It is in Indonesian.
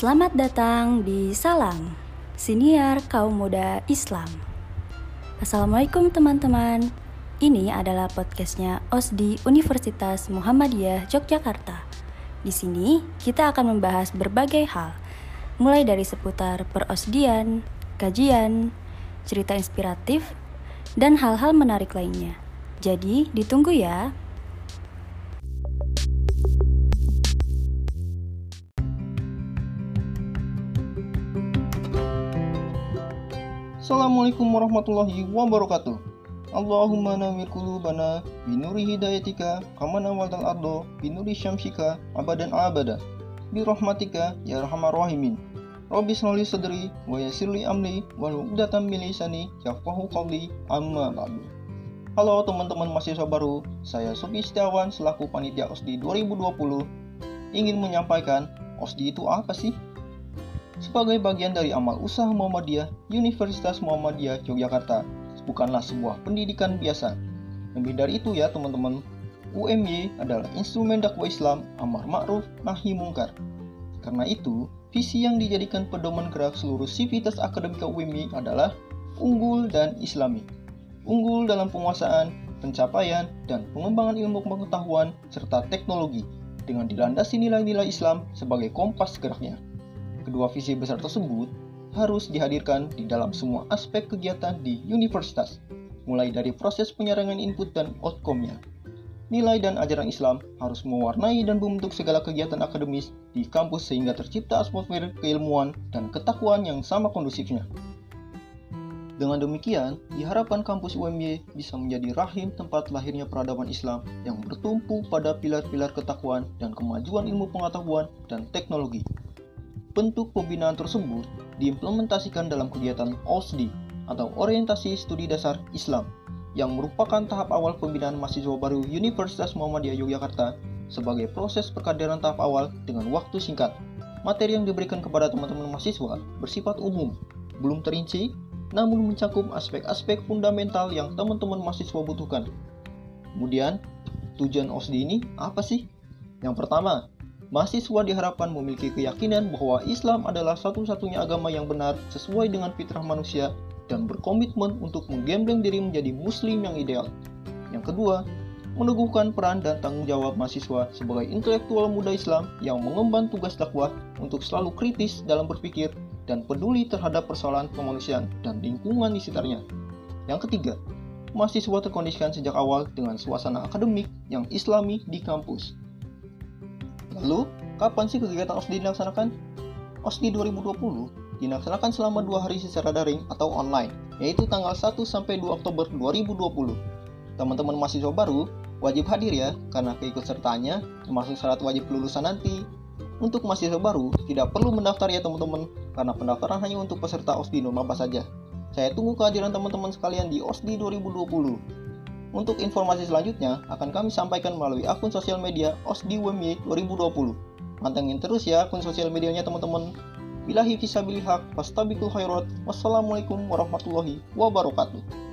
Selamat datang di Salam, Siniar Kaum Muda Islam. Assalamualaikum teman-teman. Ini adalah podcastnya OSDI Universitas Muhammadiyah Yogyakarta. Di sini kita akan membahas berbagai hal, mulai dari seputar perosdian, kajian, cerita inspiratif, dan hal-hal menarik lainnya. Jadi, ditunggu ya. Assalamualaikum warahmatullahi wabarakatuh. Allahumma nawir qulubana binuri hidayatika kama nawaltal ardo binuri syamsika abadan abada bi rahmatika ya arhamar rahimin. Rabbi sholli sadri wa yassirli amri wa uqdatam min lisani yafqahu qawli amma ba'du. Halo teman-teman mahasiswa baru, saya Supi Setiawan selaku panitia OSDI 2020 ingin menyampaikan OSDI itu apa sih? Sebagai bagian dari amal usaha Muhammadiyah Universitas Muhammadiyah Yogyakarta bukanlah sebuah pendidikan biasa. Lebih dari itu ya teman-teman, UMY adalah instrumen dakwah Islam amar ma'ruf nahi mungkar. Karena itu, visi yang dijadikan pedoman gerak seluruh sivitas akademika UMY adalah unggul dan islami. Unggul dalam penguasaan, pencapaian, dan pengembangan ilmu pengetahuan serta teknologi dengan dilandasi nilai-nilai Islam sebagai kompas geraknya. Kedua visi besar tersebut harus dihadirkan di dalam semua aspek kegiatan di universitas, mulai dari proses penyaringan input dan outcome-nya. Nilai dan ajaran Islam harus mewarnai dan membentuk segala kegiatan akademis di kampus sehingga tercipta atmosfer keilmuan dan ketakwaan yang sama kondusifnya. Dengan demikian, diharapkan kampus UMY bisa menjadi rahim tempat lahirnya peradaban Islam yang bertumpu pada pilar-pilar ketakwaan dan kemajuan ilmu pengetahuan dan teknologi. Bentuk pembinaan tersebut diimplementasikan dalam kegiatan OSDI atau Orientasi Studi Dasar Islam yang merupakan tahap awal pembinaan mahasiswa baru Universitas Muhammadiyah Yogyakarta sebagai proses perkaderan tahap awal dengan waktu singkat. Materi yang diberikan kepada teman-teman mahasiswa bersifat umum, belum terinci, namun mencakup aspek-aspek fundamental yang teman-teman mahasiswa butuhkan. Kemudian, tujuan OSDI ini apa sih? Yang pertama, mahasiswa diharapkan memiliki keyakinan bahwa Islam adalah satu-satunya agama yang benar sesuai dengan fitrah manusia dan berkomitmen untuk menggembleng diri menjadi muslim yang ideal. Yang kedua, meneguhkan peran dan tanggung jawab mahasiswa sebagai intelektual muda Islam yang mengemban tugas dakwah untuk selalu kritis dalam berpikir dan peduli terhadap persoalan kemanusiaan dan lingkungan di sekitarnya. Yang ketiga, mahasiswa terkondisikan sejak awal dengan suasana akademik yang islami di kampus. Lalu, kapan sih kegiatan OSDI dilaksanakan? OSDI 2020 dilaksanakan selama dua hari secara daring atau online, yaitu tanggal 1 sampai 2 Oktober 2020. Teman-teman mahasiswa baru wajib hadir ya, karena keikutsertaannya termasuk syarat wajib lulusan nanti. Untuk mahasiswa baru, tidak perlu mendaftar ya teman-teman, karena pendaftaran hanya untuk peserta OSDI Nurmaba saja. Saya tunggu kehadiran teman-teman sekalian di OSDI 2020. Untuk informasi selanjutnya akan kami sampaikan melalui akun sosial media OSDI UMY 2020. Mantengin terus ya akun sosial medianya teman-teman. Bilahi fisabilihak, fastabikul khairat. Wassalamualaikum warahmatullahi wabarakatuh.